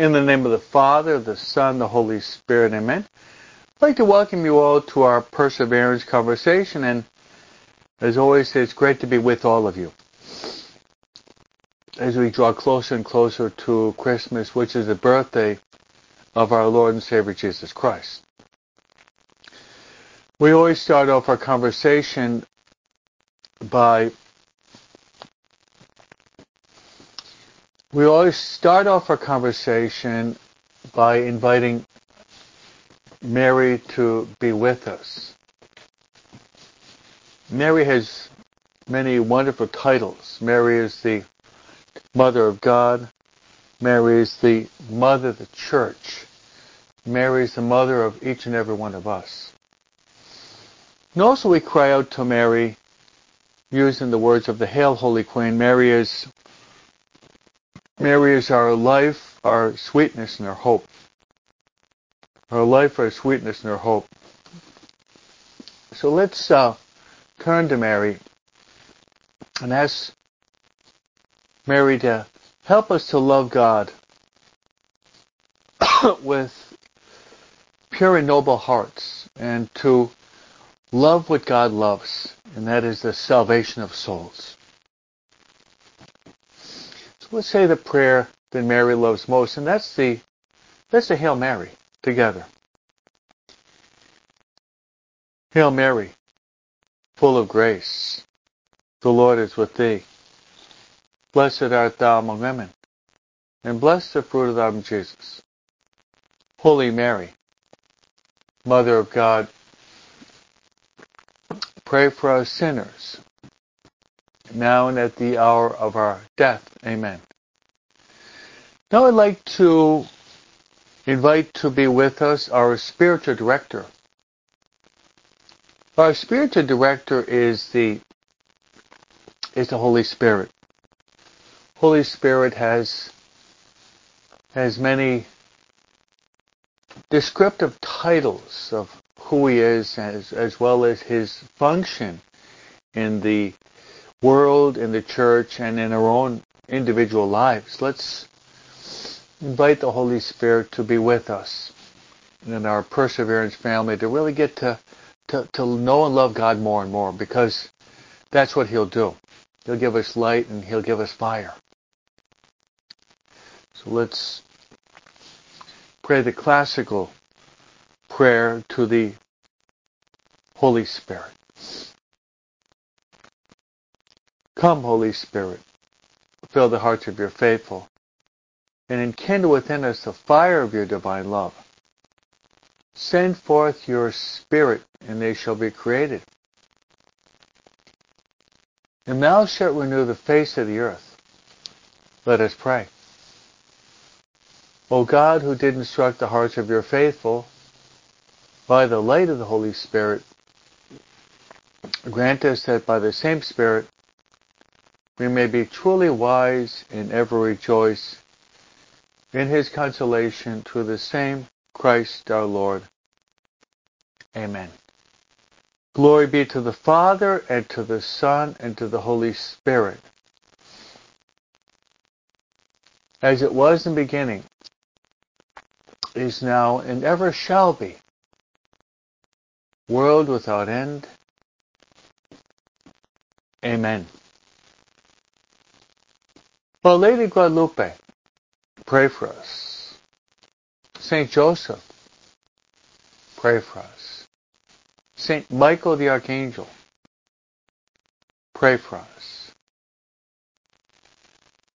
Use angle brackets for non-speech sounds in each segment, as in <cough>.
In the name of the Father, the Son, the Holy Spirit, amen. I'd like to welcome you all to our Perseverance conversation, and as always, it's great to be with all of you as we draw closer and closer to Christmas, which is the birthday of our Lord and Savior Jesus Christ. We always start off our conversation by we always start off our conversation by inviting Mary to be with us. Mary has many wonderful titles. Mary is the Mother of God. Mary is the Mother of the Church. Mary is the Mother of each and every one of us. And also we cry out to Mary using the words of the Hail Holy Queen. Mary is Mary is our life, our sweetness, and our hope. Our life, our sweetness, and our hope. So let's uh, turn to Mary and ask Mary to help us to love God <coughs> with pure and noble hearts and to love what God loves, and that is the salvation of souls. Let's say the prayer that Mary loves most, and that's the that's the Hail Mary together. Hail Mary, full of grace, the Lord is with thee. Blessed art thou among women, and blessed the fruit of thy womb, Jesus. Holy Mary, Mother of God, pray for us sinners, now and at the hour of our death. Amen. Now I'd like to invite to be with us our spiritual director. Our spiritual director is the is the Holy Spirit. Holy Spirit has has many descriptive titles of who he is as, as well as his function in the world, in the church, and in our own individual lives. Let's invite the Holy Spirit to be with us and in our perseverance family to really get to, to, to know and love God more and more because that's what he'll do. He'll give us light and he'll give us fire. So let's pray the classical prayer to the Holy Spirit. Come, Holy Spirit, fill the hearts of your faithful, and enkindle within us the fire of your divine love. Send forth your Spirit, and they shall be created. And thou shalt renew the face of the earth. Let us pray. O God, who did instruct the hearts of your faithful by the light of the Holy Spirit, grant us that by the same Spirit we may be truly wise and ever rejoice in his consolation through the same Christ our Lord. Amen. Glory be to the Father, and to the Son, and to the Holy Spirit. As it was in the beginning, is now and ever shall be. World without end. Amen. Well, Lady Guadalupe, pray for us. Saint Joseph, pray for us. Saint Michael the Archangel, pray for us.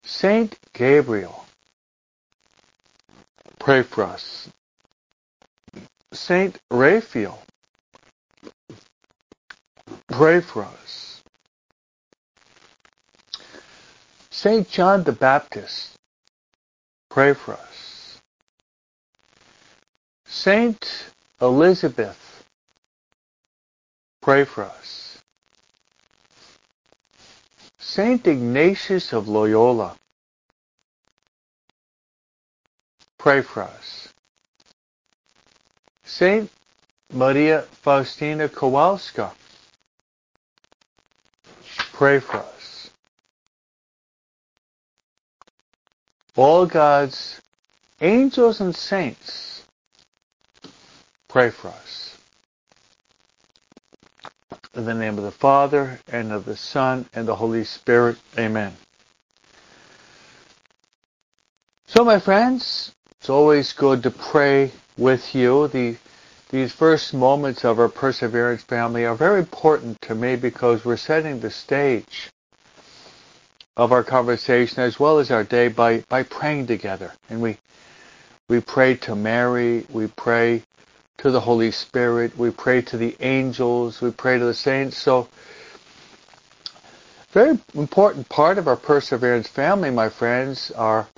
Saint Gabriel, Pray for us. Saint Raphael, pray for us. Saint John the Baptist, pray for us. Saint Elizabeth, pray for us. Saint Ignatius of Loyola, Pray for us. Saint Maria Faustina Kowalska, pray for us. All God's angels and saints pray for us. In the name of the Father, and of the Son, and the Holy Spirit. Amen. So, my friends, it's always good to pray with you. The, these first moments of our Perseverance family are very important to me because we're setting the stage of our conversation as well as our day by, by praying together. And we, we pray to Mary, we pray to the Holy Spirit, we pray to the angels, we pray to the saints. So, very important part of our Perseverance family, my friends, are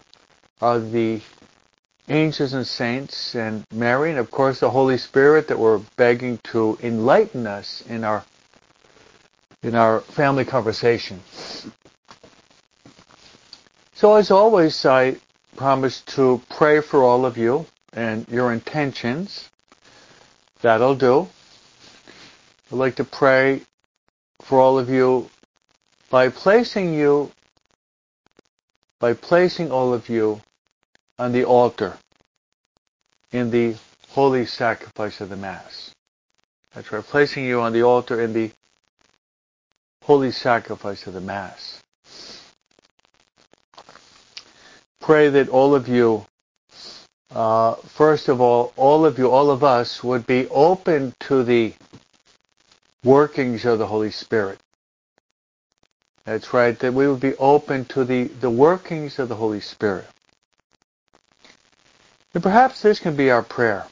are the angels and saints and Mary and of course the Holy Spirit that we're begging to enlighten us in our in our family conversation. So as always I promise to pray for all of you and your intentions. That'll do. I'd like to pray for all of you by placing you by placing all of you on the altar in the holy sacrifice of the Mass. That's right, placing you on the altar in the holy sacrifice of the Mass. Pray that all of you, uh, first of all, all of you, all of us would be open to the workings of the Holy Spirit. That's right, that we would be open to the, the workings of the Holy Spirit. And perhaps this can be our prayer.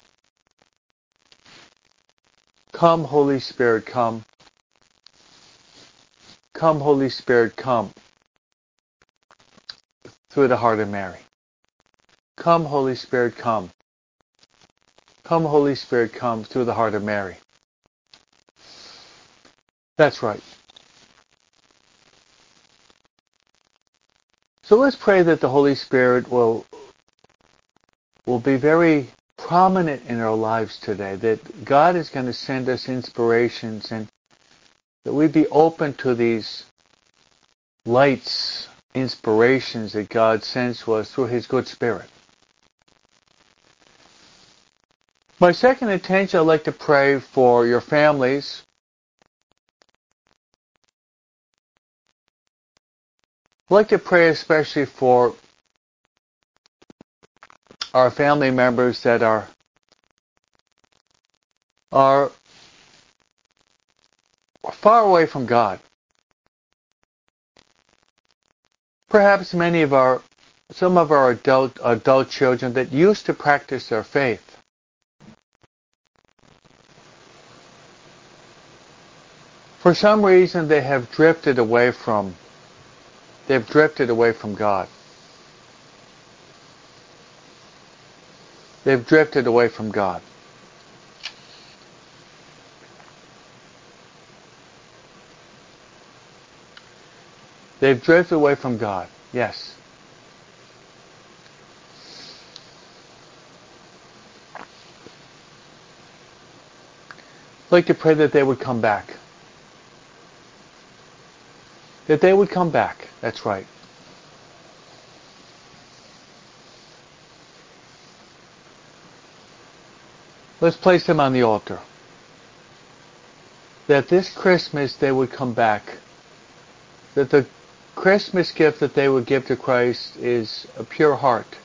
Come, Holy Spirit, come. Come, Holy Spirit, come. Through the heart of Mary. Come, Holy Spirit, come. Come, Holy Spirit, come through the heart of Mary. That's right. So let's pray that the Holy Spirit will will be very prominent in our lives today, that God is going to send us inspirations and that we be open to these lights, inspirations that God sends to us through His good Spirit. My second intention, I'd like to pray for your families, I'd like to pray especially for our family members that are are far away from God. Perhaps many of our some of our adult adult children that used to practice their faith. For some reason they have drifted away from They've drifted away from God. They've drifted away from God. They've drifted away from God. Yes. I'd like to pray that they would come back. that they would come back. That's right. Let's place them on the altar. That this Christmas they would come back. That the Christmas gift that they would give to Christ is a pure heart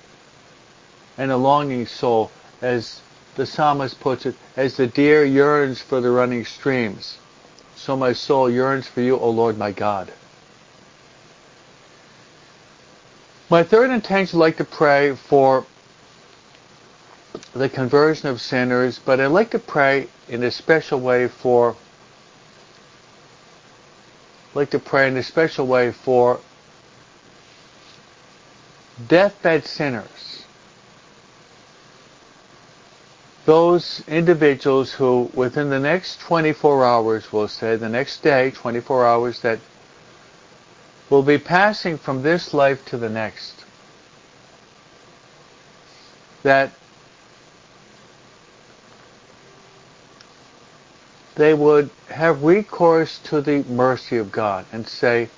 and a longing soul, as the psalmist puts it, as the deer yearns for the running streams. So my soul yearns for you, O Lord my God. My third intention, I'd like to pray for the conversion of sinners, but I'd like to pray in a special way for like to pray in a special way for deathbed sinners. Those individuals who within the next 24 hours, we'll say, the next day, 24 hours, that will be passing from this life to the next. That they would have recourse to the mercy of God and say,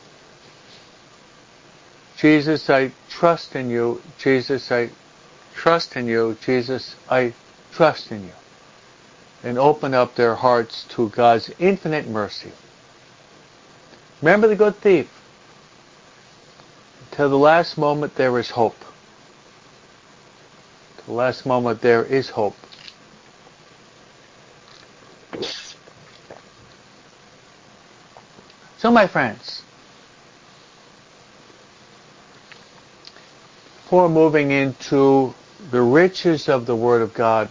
Jesus, I trust in you. Jesus, I, trust in you, Jesus, I trust in you. And open up their hearts to God's infinite mercy. Remember the good thief. Till the last moment there is hope. The last moment there is hope. So my friends, before moving into the riches of the Word of God,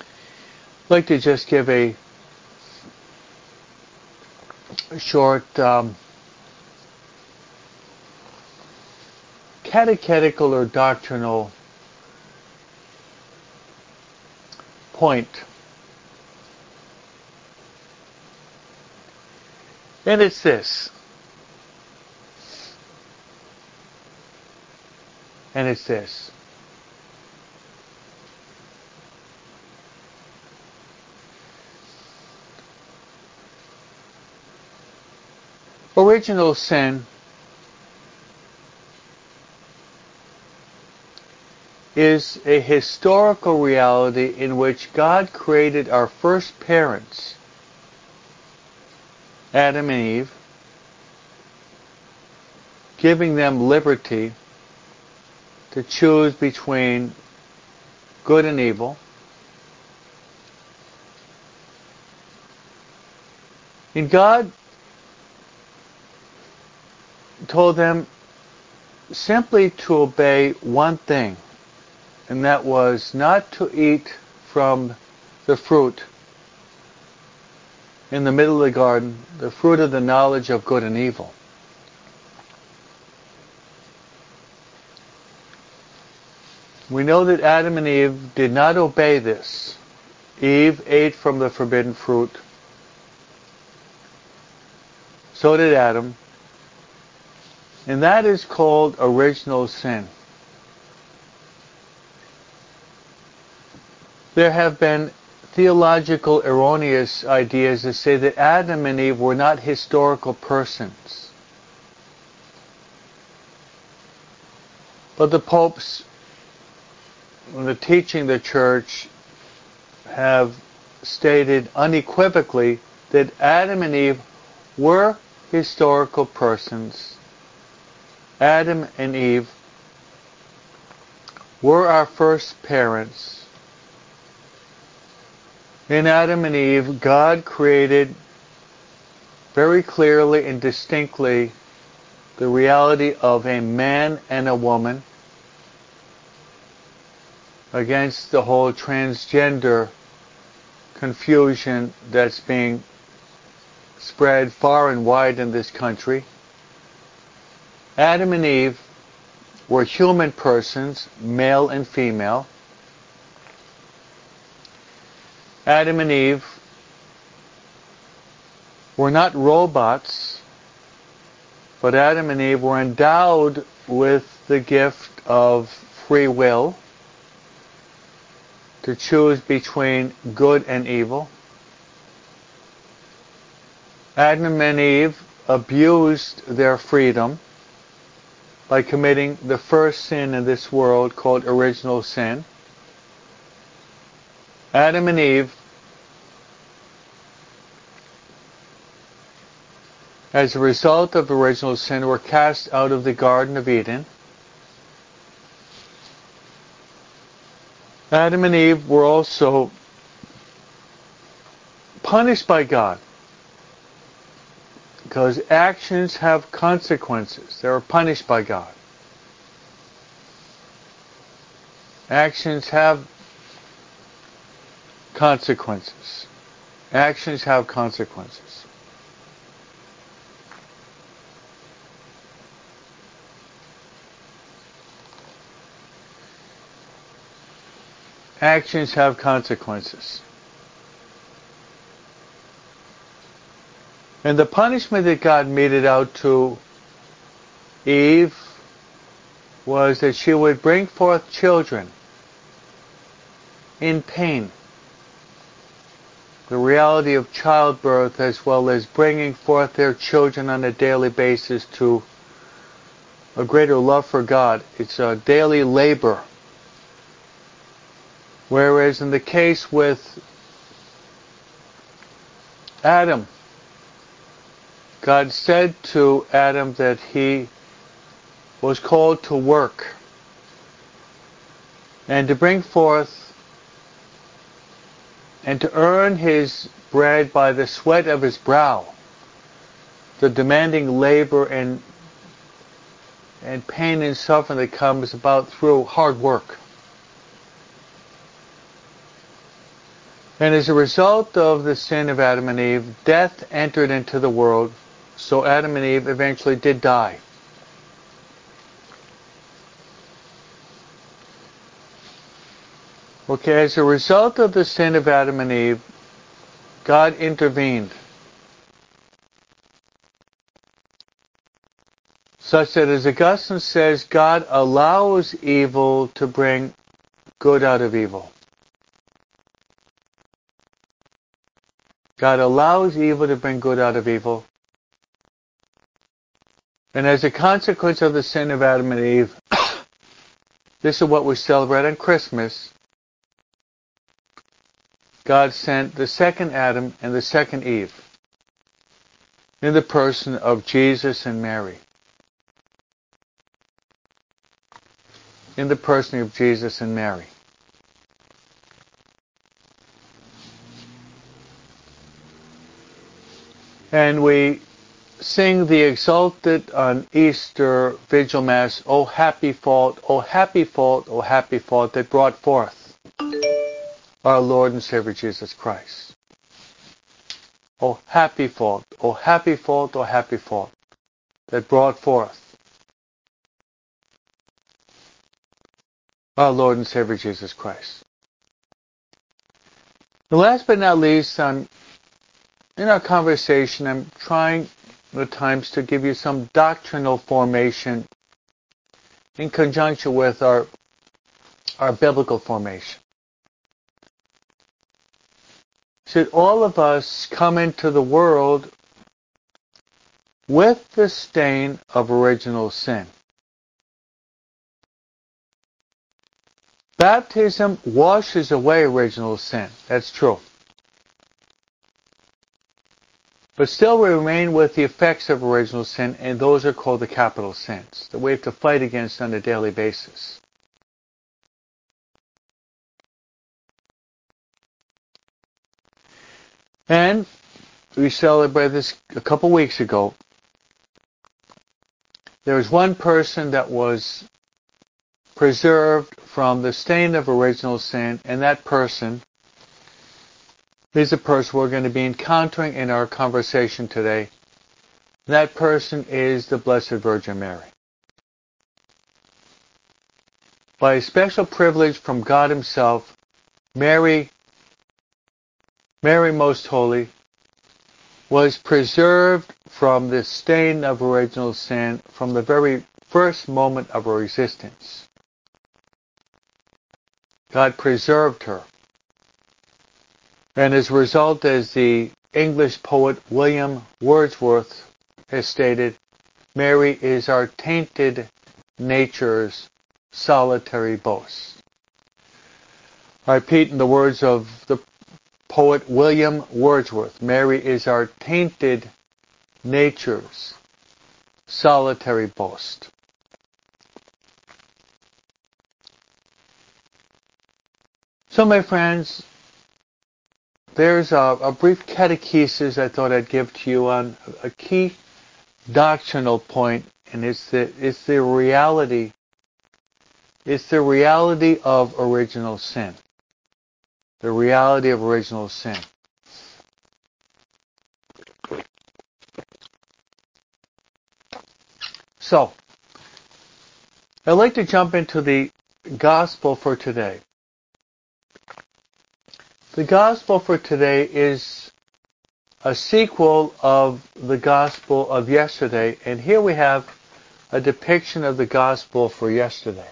I'd like to just give a, short um, catechetical or doctrinal point And it's this. And it's this. Original sin is a historical reality in which God created our first parents Adam and Eve, giving them liberty to choose between good and evil. And God told them simply to obey one thing, and that was not to eat from the fruit in the middle of the garden, the fruit of the knowledge of good and evil. We know that Adam and Eve did not obey this. Eve ate from the forbidden fruit. So did Adam. And that is called original sin. There have been theological erroneous ideas that say that Adam and Eve were not historical persons. But the popes, in the teaching of the church, have stated unequivocally that Adam and Eve were historical persons. Adam and Eve were our first parents in Adam and Eve, God created very clearly and distinctly the reality of a man and a woman against the whole transgender confusion that's being spread far and wide in this country. Adam and Eve were human persons, male and female. Adam and Eve were not robots, but Adam and Eve were endowed with the gift of free will to choose between good and evil. Adam and Eve abused their freedom by committing the first sin in this world called original sin. Adam and Eve, as a result of original sin, were cast out of the Garden of Eden. Adam and Eve were also punished by God because actions have consequences. They are punished by God. Actions have consequences. Actions have consequences. Actions have consequences. And the punishment that God meted out to Eve was that she would bring forth children in pain the reality of childbirth as well as bringing forth their children on a daily basis to a greater love for God. It's a daily labor. Whereas in the case with Adam, God said to Adam that he was called to work and to bring forth and to earn his bread by the sweat of his brow, the demanding labor and and pain and suffering that comes about through hard work. And as a result of the sin of Adam and Eve, death entered into the world, so Adam and Eve eventually did die. Okay, as a result of the sin of Adam and Eve, God intervened. Such that, as Augustine says, God allows evil to bring good out of evil. God allows evil to bring good out of evil. And as a consequence of the sin of Adam and Eve, <coughs> this is what we celebrate on Christmas. God sent the second Adam and the second Eve in the person of Jesus and Mary. In the person of Jesus and Mary. And we sing the Exsultet on Easter Vigil Mass, O happy fault, O happy fault, O happy fault that brought forth our Lord and Savior Jesus Christ. Oh happy fault, oh happy fault, oh happy fault that brought forth our Lord and Savior Jesus Christ. The last but not least, I'm, in our conversation, I'm trying at times to give you some doctrinal formation in conjunction with our, our biblical formation. Should all of us come into the world with the stain of original sin. Baptism washes away original sin. That's true. But still we remain with the effects of original sin, and those are called the capital sins that we have to fight against on a daily basis. And we celebrated this a couple weeks ago. There was one person that was preserved from the stain of original sin, and that person is the person we're going to be encountering in our conversation today. That person is the Blessed Virgin Mary. By a special privilege from God Himself, Mary Mary Most Holy, was preserved from the stain of original sin from the very first moment of her existence. God preserved her. And as a result, as the English poet William Wordsworth has stated, Mary is our tainted nature's solitary boast. I repeat in the words of the poet William Wordsworth, Mary is our tainted nature's solitary boast. So my friends, there's a, a, brief catechesis I thought I'd give to you on a key doctrinal point, and it's the, it's the reality, it's the reality of original sin the reality of original sin. So, I'd like to jump into the gospel for today. The gospel for today is a sequel of the gospel of yesterday, and here we have a depiction of the gospel for yesterday.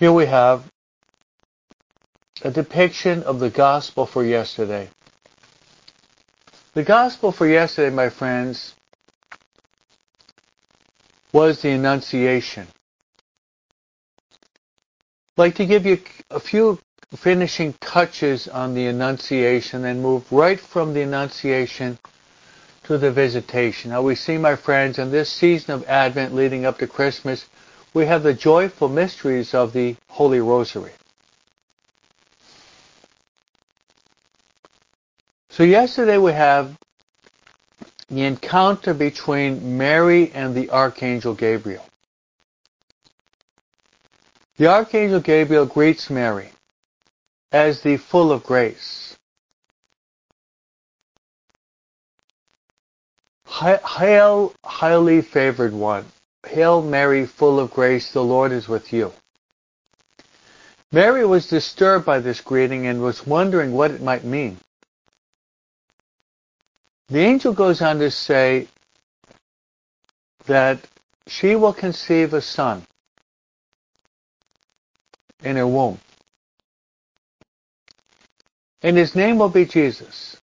Here we have a depiction of the gospel for yesterday. The gospel for yesterday, my friends, was the Annunciation. I'd like to give you a few finishing touches on the Annunciation and move right from the Annunciation to the Visitation. Now we see, my friends, in this season of Advent leading up to Christmas, we have the joyful mysteries of the Holy Rosary. So yesterday we have the encounter between Mary and the Archangel Gabriel. The Archangel Gabriel greets Mary as the full of grace. Hail, highly favored one. Hail Mary, full of grace, the Lord is with you. Mary was disturbed by this greeting and was wondering what it might mean. The angel goes on to say that she will conceive a son in her womb. And his name will be Jesus,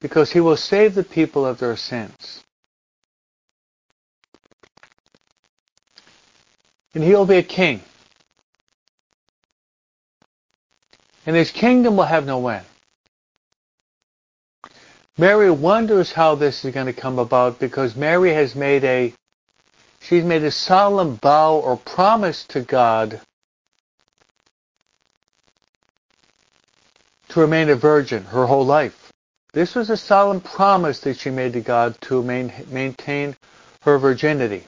because he will save the people of their sins. And he will be a king. And his kingdom will have no end. Mary wonders how this is going to come about because Mary has made a she's made a solemn vow or promise to God to remain a virgin her whole life. This was a solemn promise that she made to God to main, maintain her virginity.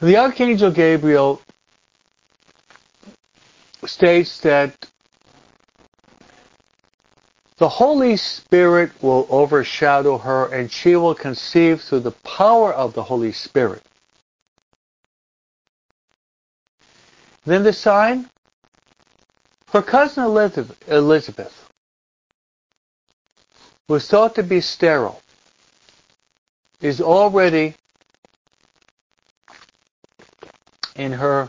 The Archangel Gabriel states that the Holy Spirit will overshadow her and she will conceive through the power of the Holy Spirit. Then the sign, her cousin Elizabeth was thought to be sterile, is already in her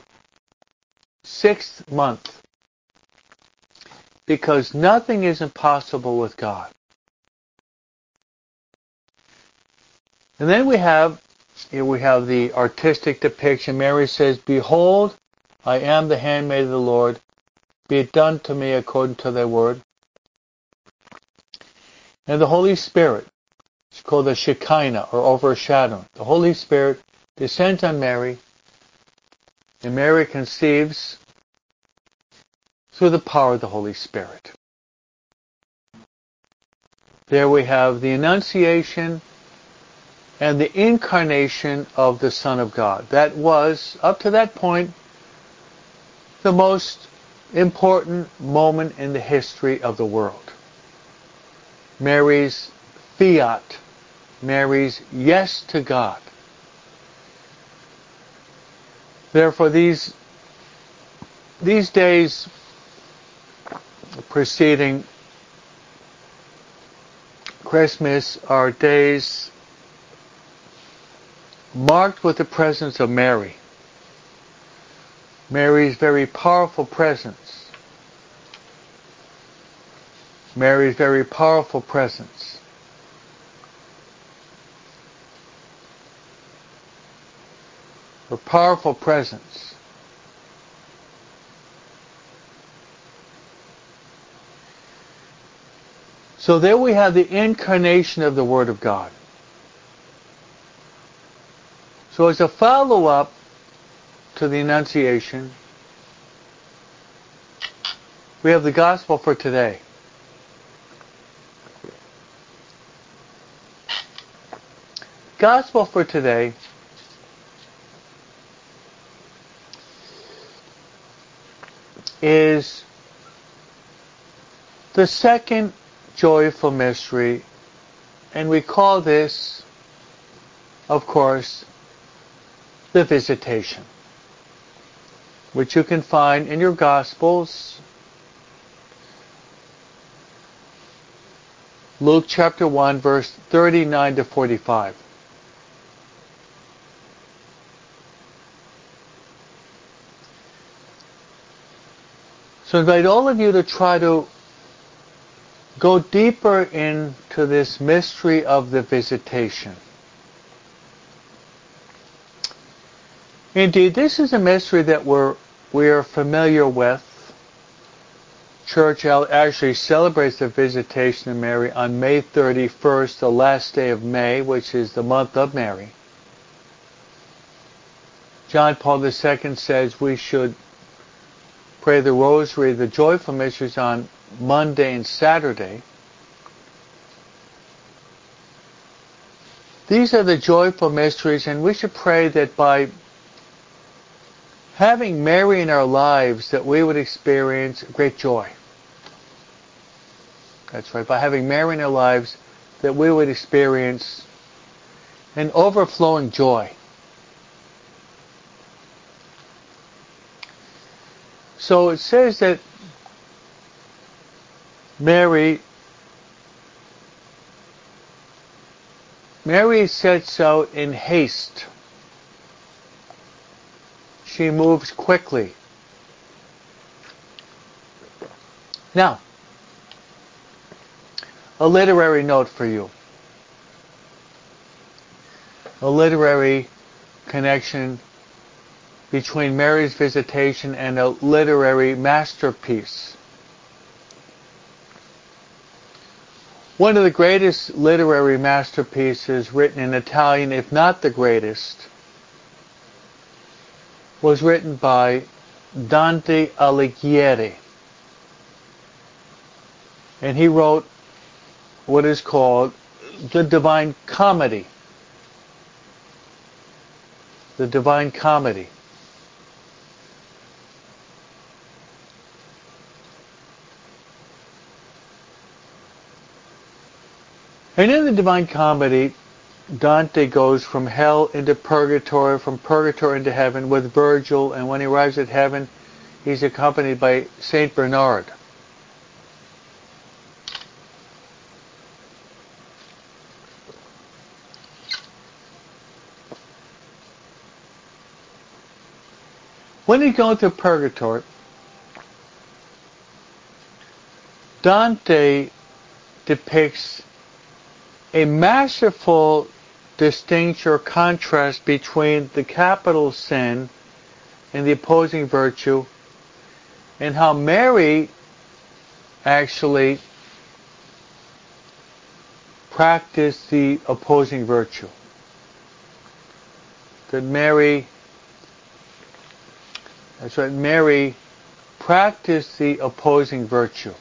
sixth month because nothing is impossible with God. And then we have here we have the artistic depiction. Mary says, Behold, I am the handmaid of the Lord. Be it done to me according to thy word. And the Holy Spirit, it's called the Shekinah or overshadowing. The Holy Spirit descends on Mary and Mary conceives through the power of the Holy Spirit. There we have the Annunciation and the incarnation of the Son of God. That was, up to that point, the most important moment in the history of the world. Mary's fiat, Mary's yes to God. Therefore, these these days preceding Christmas are days marked with the presence of Mary. Mary's very powerful presence. Mary's very powerful presence. Her powerful presence. So there we have the incarnation of the Word of God. So as a follow-up to the Annunciation, we have the Gospel for today. Gospel for today is the second joyful mystery, and we call this, of course, the visitation, which you can find in your Gospels. Luke chapter 1, verse 39 to 45. So invite all of you to try to go deeper into this mystery of the visitation. Indeed, this is a mystery that we're, we are familiar with. Church actually celebrates the visitation of Mary on May 31st, the last day of May, which is the month of Mary. John Paul II says we should pray the rosary, the joyful mysteries on Monday and Saturday. These are the joyful mysteries, and we should pray that by having Mary in our lives, that we would experience great joy. That's right. By having Mary in our lives, that we would experience an overflowing joy. So it says that Mary Mary sets out in haste. She moves quickly. Now, a literary note for you. A literary connection between Mary's visitation and a literary masterpiece. One of the greatest literary masterpieces written in Italian, if not the greatest, was written by Dante Alighieri. And he wrote what is called the Divine Comedy. The Divine Comedy. And in the Divine Comedy, Dante goes from hell into purgatory, from purgatory into heaven with Virgil, and when he arrives at heaven, he's accompanied by Saint Bernard. When he's going through purgatory, Dante depicts a masterful distinction or contrast between the capital sin and the opposing virtue and how Mary actually practiced the opposing virtue. That Mary, that's right, Mary practiced the opposing virtue.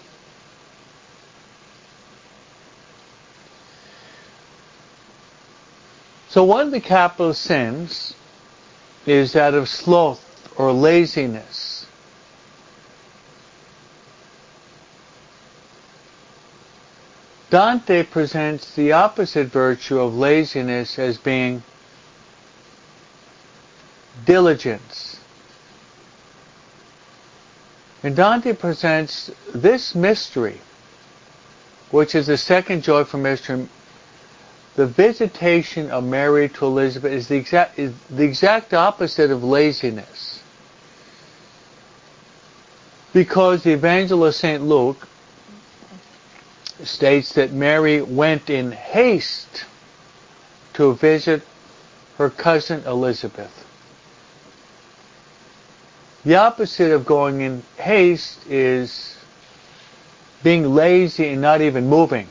So one of the capital sins is that of sloth or laziness. Dante presents the opposite virtue of laziness as being diligence. And Dante presents this mystery, which is the second joyful mystery, the visitation of Mary to Elizabeth is the exact, is the exact opposite of laziness. Because the evangelist St. Luke states that Mary went in haste to visit her cousin Elizabeth. The opposite of going in haste is being lazy and not even moving.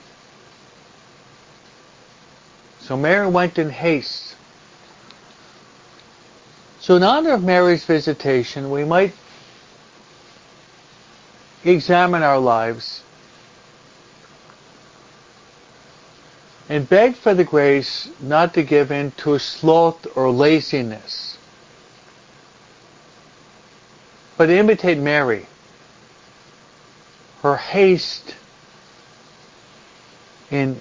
So Mary went in haste. So in honor of Mary's visitation, we might examine our lives and beg for the grace not to give in to sloth or laziness, but imitate Mary, her haste in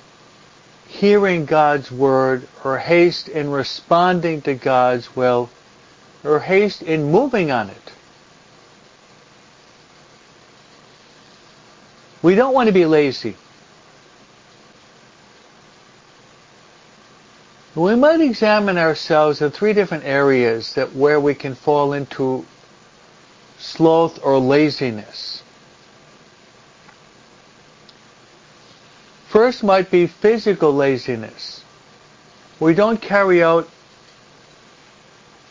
hearing God's word, or haste in responding to God's will, or haste in moving on it. We don't want to be lazy. We might examine ourselves in three different areas that where we can fall into sloth or laziness. First might be physical laziness. We don't carry out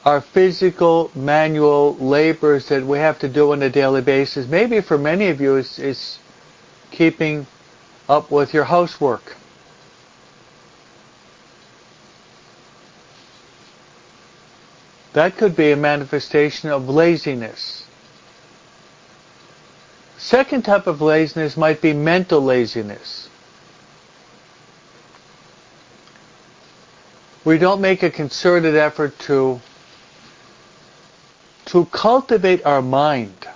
our physical manual labors that we have to do on a daily basis. Maybe for many of you it's, it's keeping up with your housework. That could be a manifestation of laziness. Second type of laziness might be mental laziness. We don't make a concerted effort to to cultivate our mind.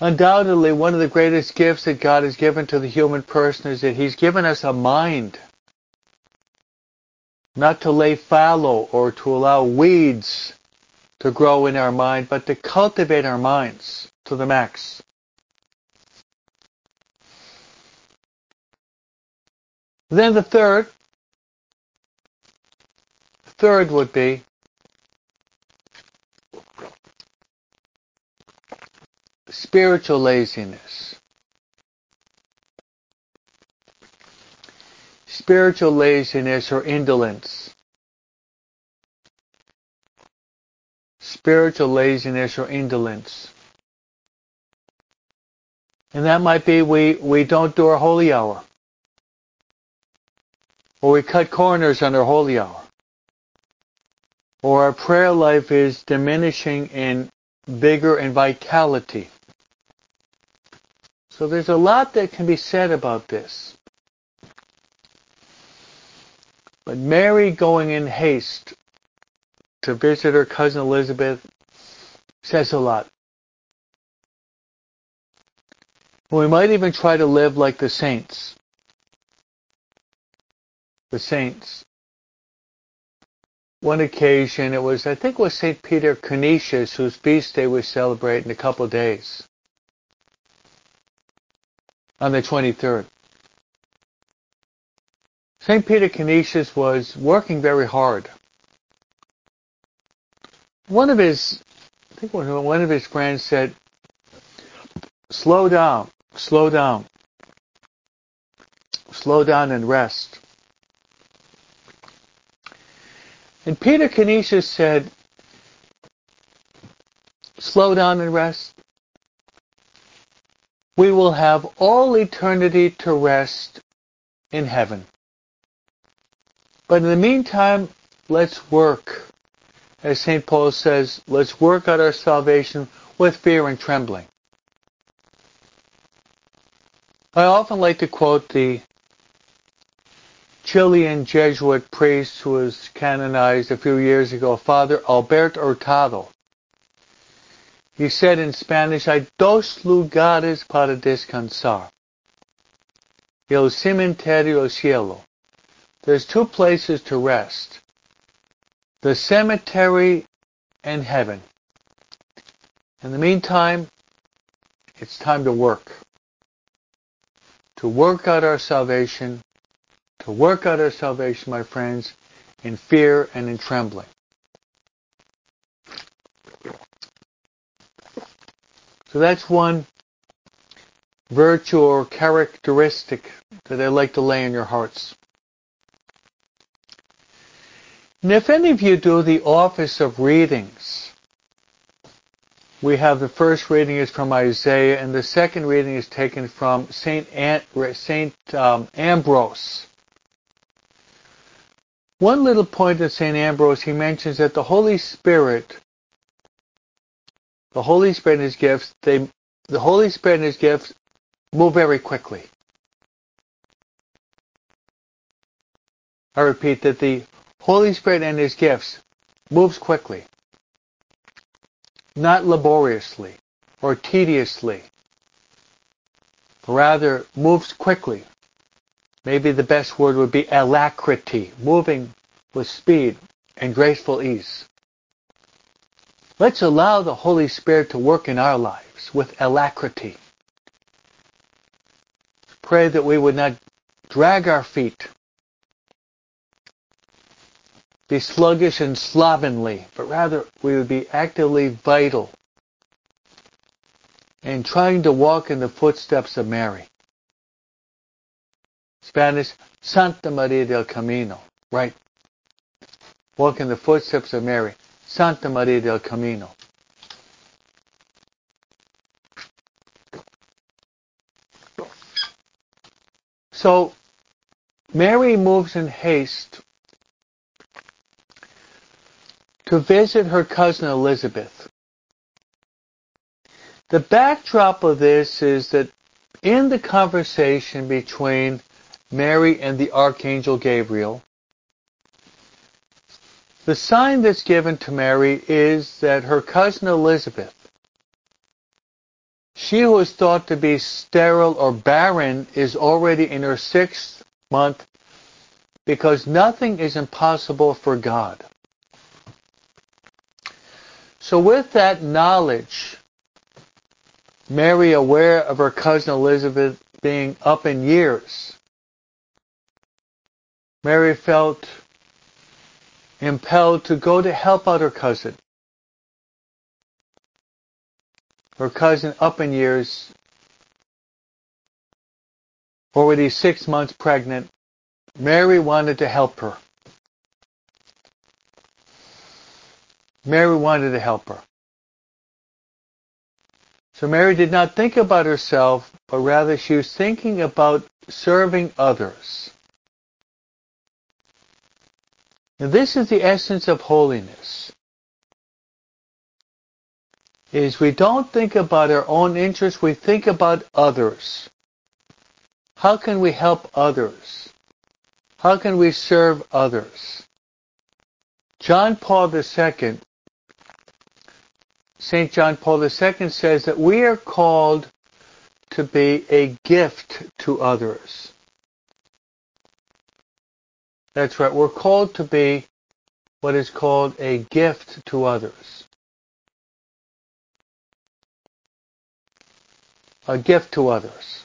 Undoubtedly, one of the greatest gifts that God has given to the human person is that He's given us a mind. Not to lay fallow or to allow weeds to grow in our mind, but to cultivate our minds to the max. Then the third, third would be spiritual laziness. Spiritual laziness or indolence. Spiritual laziness or indolence. And that might be we, we don't do our holy hour. Or we cut corners on our holy hour. Or our prayer life is diminishing in vigor and vitality. So there's a lot that can be said about this. But Mary going in haste to visit her cousin Elizabeth says a lot. We might even try to live like the saints. The saints. One occasion, it was, I think it was St. Peter Canisius, whose feast day we celebrate in a couple of days on the 23rd. St. Peter Canisius was working very hard. One of his, I think one of his friends said, slow down, slow down, slow down and rest. And Peter Canisius said, slow down and rest we will have all eternity to rest in heaven. But in the meantime, let's work. As St. Paul says, let's work out our salvation with fear and trembling. I often like to quote the Chilean Jesuit priest who was canonized a few years ago, Father Alberto Hurtado. He said in Spanish, hay dos lugares para descansar. El cementerio cielo. There's two places to rest. The cemetery and heaven. In the meantime, it's time to work. To work out our salvation, to work out our salvation, my friends, in fear and in trembling. So that's one virtue or characteristic that I'd like to lay in your hearts. And if any of you do the office of readings, we have the first reading is from Isaiah, and the second reading is taken from Saint, Saint um, Ambrose. One little point of Saint Ambrose, he mentions that the Holy Spirit the Holy Spirit and His gifts, they, the Holy Spirit and His gifts move very quickly. I repeat that the Holy Spirit and His gifts moves quickly, not laboriously or tediously, rather moves quickly. Maybe the best word would be alacrity, moving with speed and graceful ease. Let's allow the Holy Spirit to work in our lives with alacrity. Pray that we would not drag our feet, be sluggish and slovenly, but rather we would be actively vital and trying to walk in the footsteps of Mary. Spanish, Santa Maria del Camino, right? Walk in the footsteps of Mary. Santa Maria del Camino. So Mary moves in haste to visit her cousin Elizabeth. The backdrop of this is that in the conversation between Mary and the Archangel Gabriel, the sign that's given to Mary is that her cousin Elizabeth, she who is thought to be sterile or barren, is already in her sixth month because nothing is impossible for God. So with that knowledge, Mary aware of her cousin Elizabeth being up in years, Mary felt impelled to go to help out her cousin. Her cousin up in years, already six months pregnant. Mary wanted to help her. Mary wanted to help her. So Mary did not think about herself, but rather she was thinking about serving others. And this is the essence of holiness. Is we don't think about our own interests, we think about others. How can we help others? How can we serve others? John Paul II, St. John Paul II says that we are called to be a gift to others. That's right. We're called to be what is called a gift to others. A gift to others.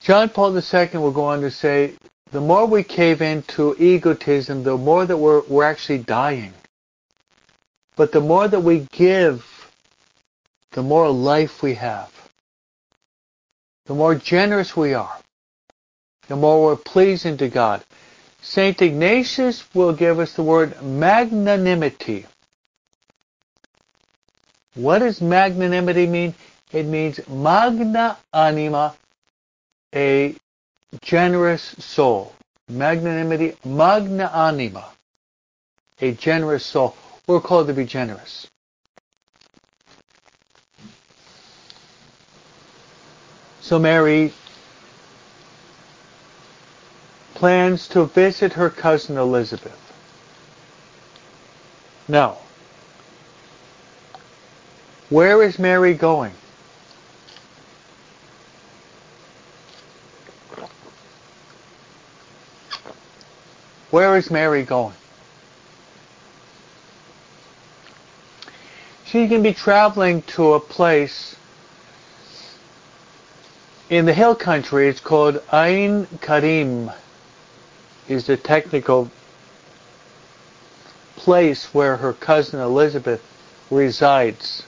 John Paul II will go on to say, the more we cave into egotism, the more that we're, we're actually dying. But the more that we give, the more life we have. The more generous we are the more we're pleasing to God. St. Ignatius will give us the word magnanimity. What does magnanimity mean? It means magna anima, a generous soul. Magnanimity, magna anima, a generous soul. We're called to be generous. So Mary plans to visit her cousin Elizabeth. Now, where is Mary going? Where is Mary going? She can be traveling to a place in the hill country. It's called Ain Karim is the technical place where her cousin Elizabeth resides.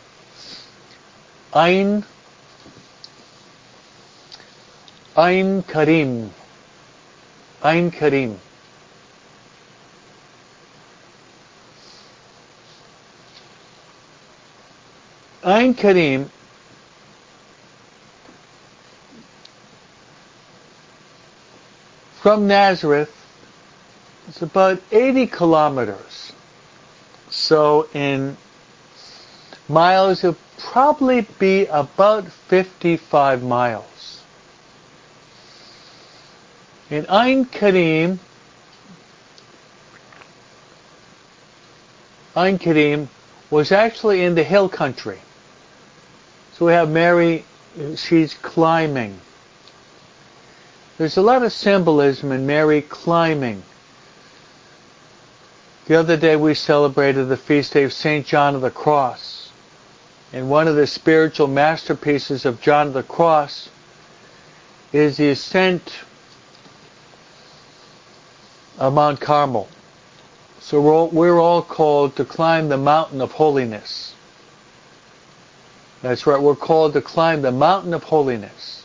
Ain Ain Karim. Ain Karim. Ain Karim from Nazareth it's about 80 kilometers. So in miles, it'll probably be about 55 miles. In Ain Karim, Ain Karim was actually in the hill country. So we have Mary, she's climbing. There's a lot of symbolism in Mary climbing. The other day we celebrated the feast day of St. John of the Cross. And one of the spiritual masterpieces of John of the Cross is the ascent of Mount Carmel. So we're all, we're all called to climb the mountain of holiness. That's right, we're called to climb the mountain of holiness.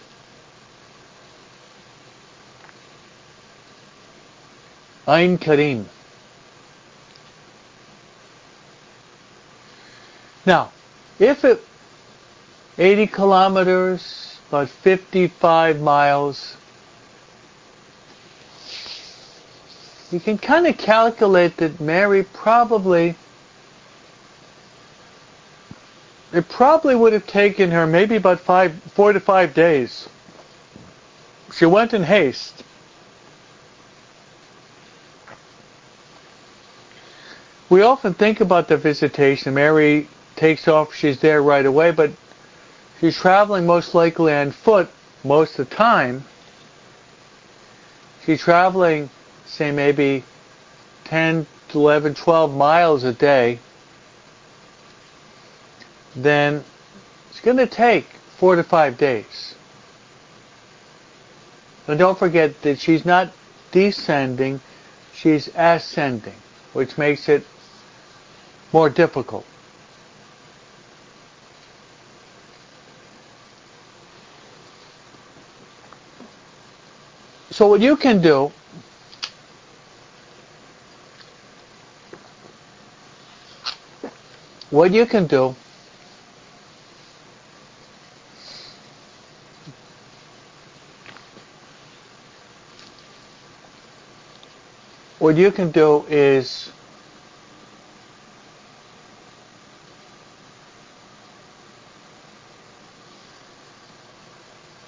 Ein Karim. Now, if it 80 kilometers, about 55 miles, you can kind of calculate that Mary probably it probably would have taken her maybe about five, four to five days. She went in haste. We often think about the visitation. Mary takes off, she's there right away, but she's traveling most likely on foot most of the time. She's traveling, say, maybe 10, 11, 12 miles a day then it's going to take four to five days. And don't forget that she's not descending, she's ascending, which makes it more difficult. So what you can do what you can do what you can do is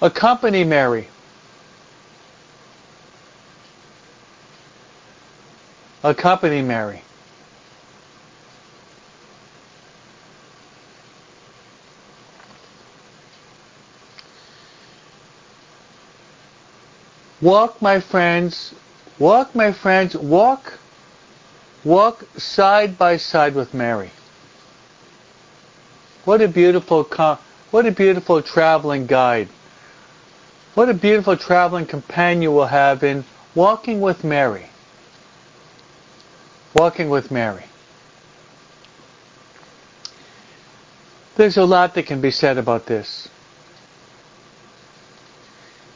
accompany Mary. Accompany Mary. Walk, my friends, Walk, my friends, walk, walk side by side with Mary. What a beautiful, what a beautiful traveling guide. What a beautiful traveling companion we'll have in walking with Mary. Walking with Mary. There's a lot that can be said about this.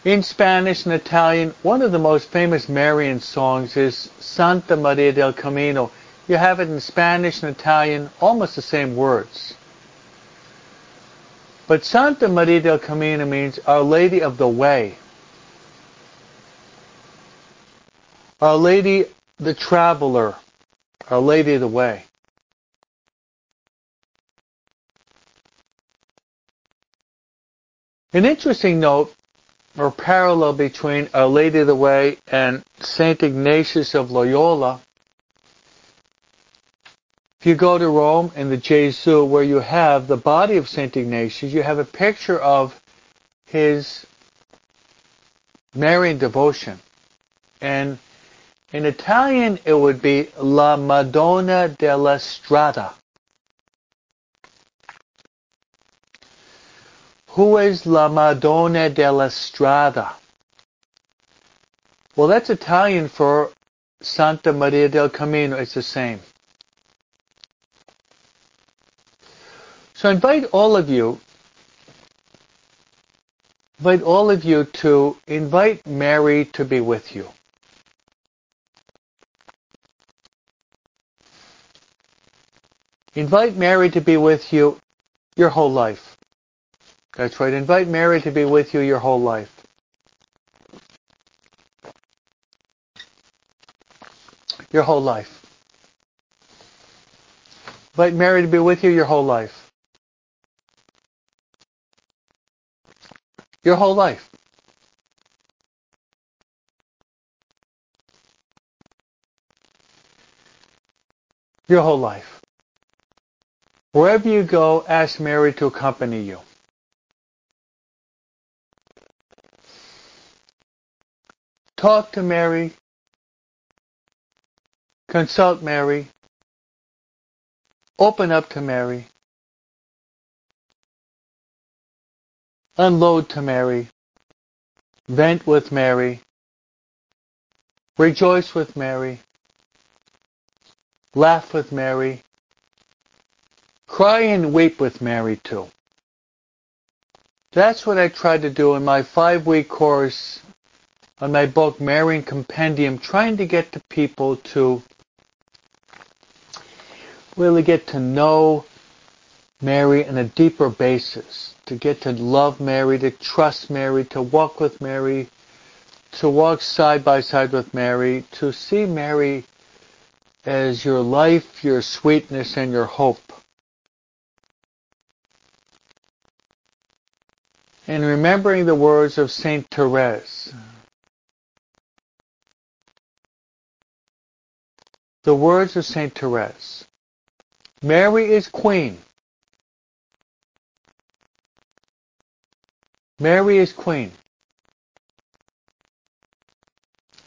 In Spanish and Italian, one of the most famous Marian songs is Santa Maria del Camino. You have it in Spanish and Italian, almost the same words. But Santa Maria del Camino means Our Lady of the Way. Our Lady the Traveler. Our Lady of the Way. An interesting note or parallel between uh, Our Lady of the Way and St. Ignatius of Loyola. If you go to Rome in the Gesù where you have the body of St. Ignatius, you have a picture of his Marian devotion. And in Italian it would be La Madonna della Strada. Who is La Madonna della Strada? Well, that's Italian for Santa Maria del Camino. It's the same. So I invite all of you, invite all of you to invite Mary to be with you. Invite Mary to be with you your whole life. That's right. Invite Mary to be with you your whole life. Your whole life. Invite Mary to be with you your whole life. Your whole life. Your whole life. Wherever you go, ask Mary to accompany you. Talk to Mary. Consult Mary. Open up to Mary. Unload to Mary. Vent with Mary. Rejoice with Mary. Laugh with Mary. Cry and weep with Mary too. That's what I tried to do in my five-week course on my book, *Mary Marian Compendium, trying to get the people to really get to know Mary on a deeper basis, to get to love Mary, to trust Mary, to walk with Mary, to walk side by side with Mary, to see Mary as your life, your sweetness, and your hope. And remembering the words of Saint Therese, the words of Saint Therese, Mary is queen. Mary is queen.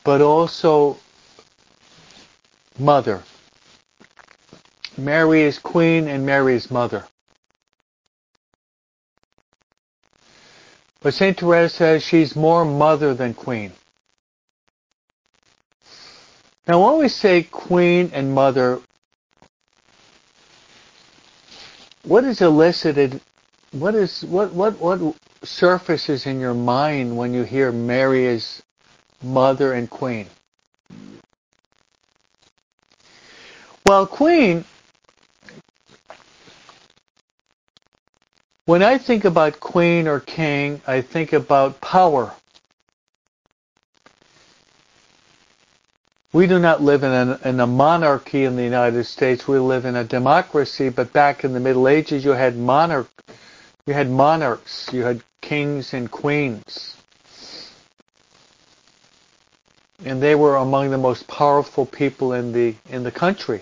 But also mother. Mary is queen and Mary is mother. But St. Therese says she's more mother than queen. Now when we say queen and mother, what is elicited, what is, what, what, what surfaces in your mind when you hear Mary as mother and queen? Well, queen, when I think about queen or king, I think about power. We do not live in a, in a, monarchy in the United States. We live in a democracy. But back in the Middle Ages, you had monarch, you had monarchs, you had kings and queens, and they were among the most powerful people in the in the country.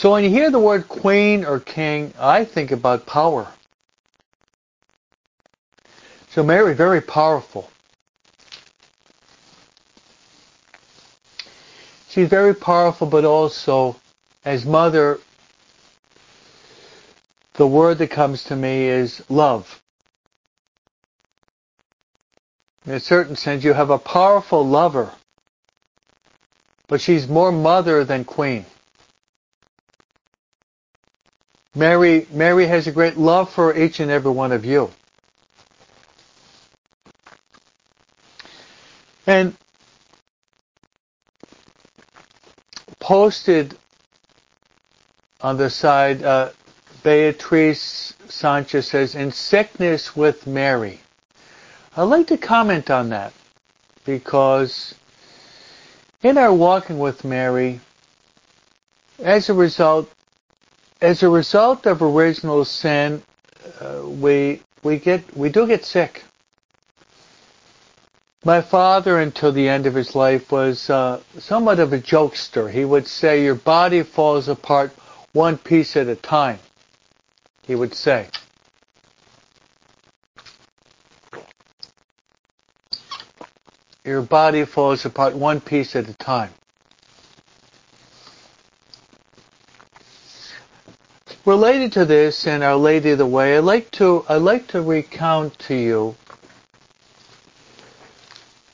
So when you hear the word queen or king, I think about power. So Mary, very powerful. She's very powerful, but also as mother, the word that comes to me is love. In a certain sense, you have a powerful lover, but she's more mother than queen. Mary, Mary has a great love for each and every one of you. And posted on the side, uh, Beatrice Sanchez says, in sickness with Mary. I'd like to comment on that because in our walking with Mary, as a result, as a result of original sin, uh, we we get we do get sick. My father, until the end of his life, was uh, somewhat of a jokester. He would say, "Your body falls apart one piece at a time." He would say. Your body falls apart one piece at a time. Related to this and Our Lady of the Way, I'd like to I'd like to recount to you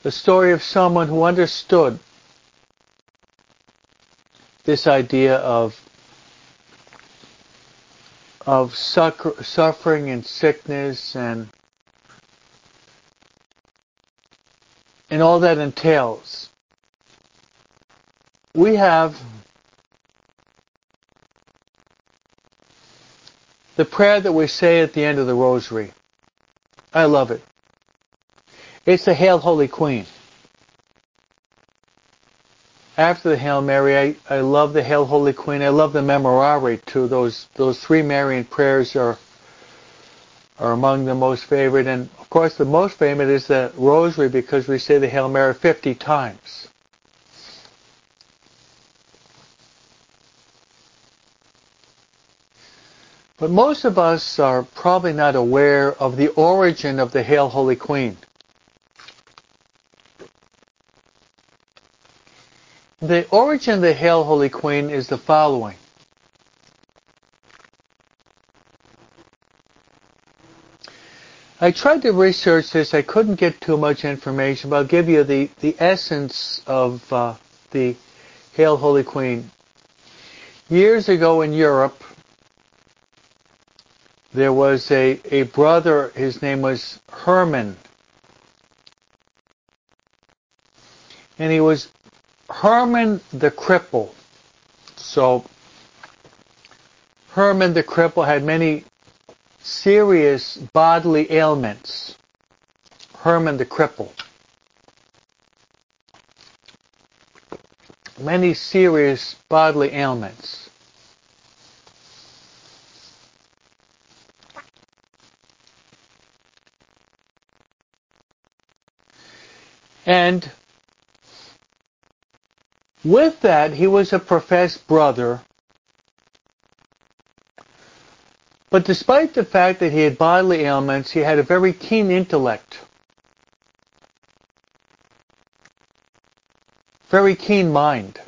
the story of someone who understood this idea of of suffering and sickness and and all that entails. We have The prayer that we say at the end of the rosary. I love it. It's the Hail Holy Queen. After the Hail Mary, I, I love the Hail Holy Queen. I love the Memorare too. Those those three Marian prayers are are among the most favorite. And of course, the most famous is the Rosary because we say the Hail Mary 50 times. But most of us are probably not aware of the origin of the Hail Holy Queen. The origin of the Hail Holy Queen is the following. I tried to research this. I couldn't get too much information, but I'll give you the, the essence of uh, the Hail Holy Queen. Years ago in Europe, there was a, a brother, his name was Herman. And he was Herman the cripple. So Herman the cripple had many serious bodily ailments. Herman the cripple. Many serious bodily ailments. And with that, he was a professed brother. But despite the fact that he had bodily ailments, he had a very keen intellect. Very keen mind.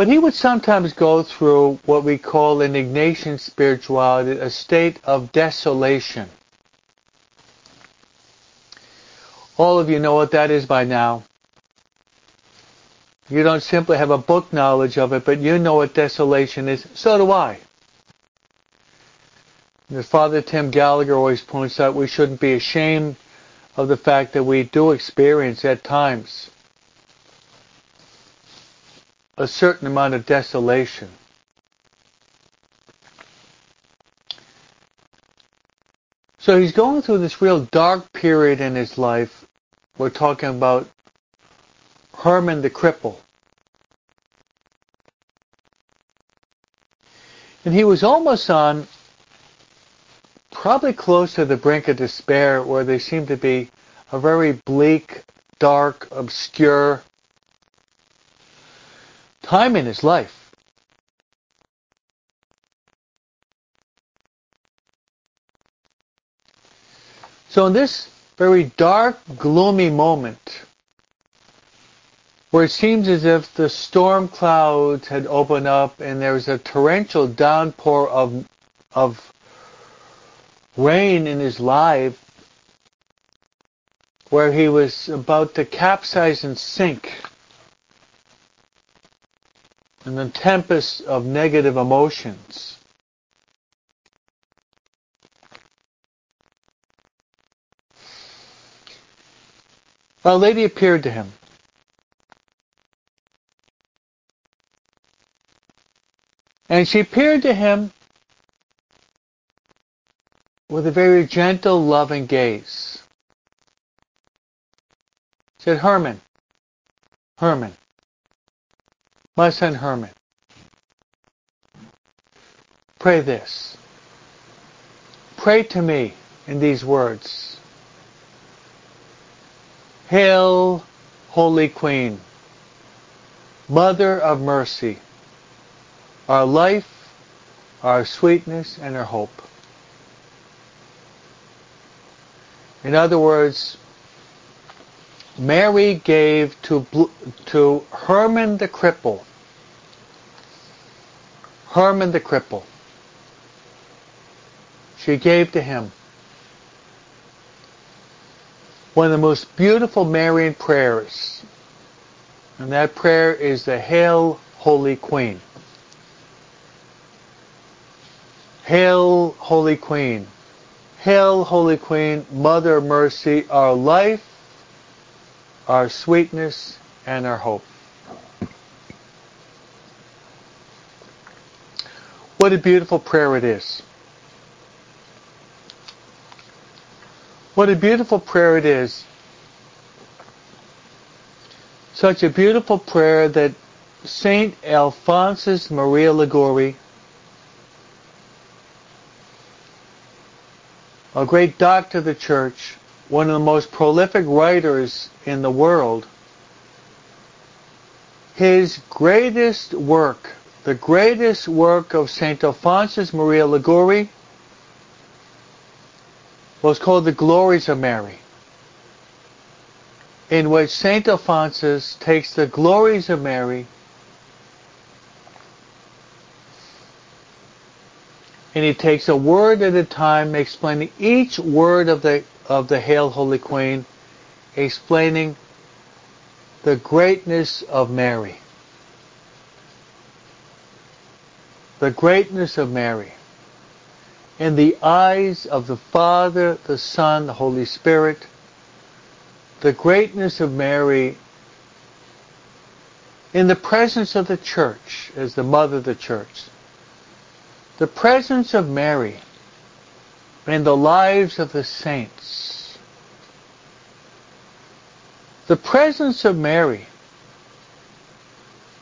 But he would sometimes go through what we call in Ignatian spirituality a state of desolation. All of you know what that is by now. You don't simply have a book knowledge of it, but you know what desolation is. So do I. As Father Tim Gallagher always points out, we shouldn't be ashamed of the fact that we do experience at times a certain amount of desolation. So he's going through this real dark period in his life. We're talking about Herman the cripple. And he was almost on, probably close to the brink of despair, where there seemed to be a very bleak, dark, obscure, time in his life. So in this very dark, gloomy moment, where it seems as if the storm clouds had opened up and there was a torrential downpour of, of rain in his life, where he was about to capsize and sink and the tempest of negative emotions. A Lady appeared to him. And she appeared to him with a very gentle, loving gaze. Said, Herman, Herman, my son Herman, pray this. Pray to me in these words. Hail, Holy Queen, Mother of Mercy, our life, our sweetness, and our hope. In other words, Mary gave to, to Herman the cripple Herman the cripple. She gave to him one of the most beautiful Marian prayers. And that prayer is the Hail, Holy Queen. Hail, Holy Queen. Hail, Holy Queen, Mother Mercy, our life, our sweetness, and our hope. What a beautiful prayer it is. What a beautiful prayer it is. Such a beautiful prayer that Saint Alphonsus Maria Liguori, a great doctor of the church, one of the most prolific writers in the world, his greatest work the greatest work of St. Alphonsus Maria Liguori was called The Glories of Mary, in which St. Alphonsus takes the glories of Mary and he takes a word at a time, explaining each word of the of the Hail Holy Queen, explaining the greatness of Mary. the greatness of Mary. In the eyes of the Father, the Son, the Holy Spirit, the greatness of Mary in the presence of the church as the mother of the church, the presence of Mary in the lives of the saints, the presence of Mary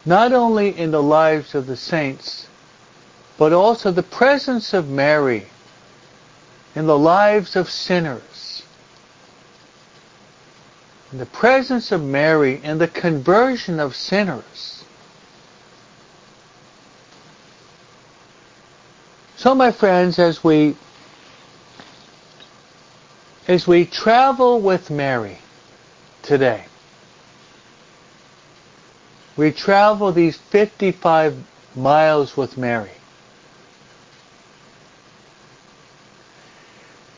not only in the lives of the saints, but also the presence of Mary in the lives of sinners. In the presence of Mary in the conversion of sinners. So my friends, as we as we travel with Mary today, we travel these 55 miles with Mary.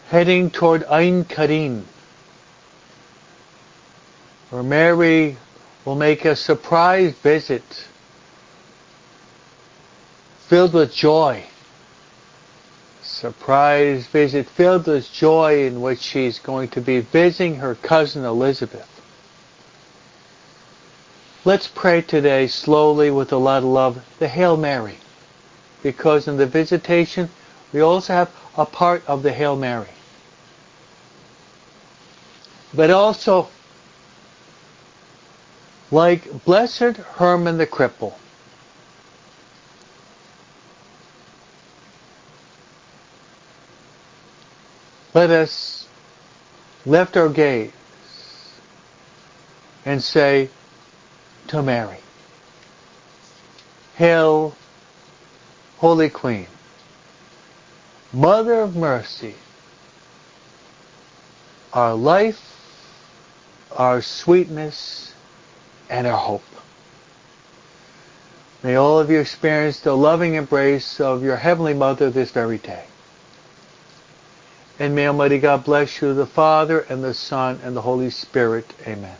Heading toward Ein Karim, where Mary will make a surprise visit filled with joy. Surprise visit filled with joy in which she's going to be visiting her cousin Elizabeth. Let's pray today slowly with a lot of love the Hail Mary. Because in the visitation, we also have a part of the Hail Mary. But also, like Blessed Herman the Cripple, let us lift our gaze and say, to Mary. Hail, Holy Queen, Mother of Mercy, our life, our sweetness, and our hope. May all of you experience the loving embrace of your Heavenly Mother this very day. And may Almighty God bless you, the Father, and the Son, and the Holy Spirit. Amen.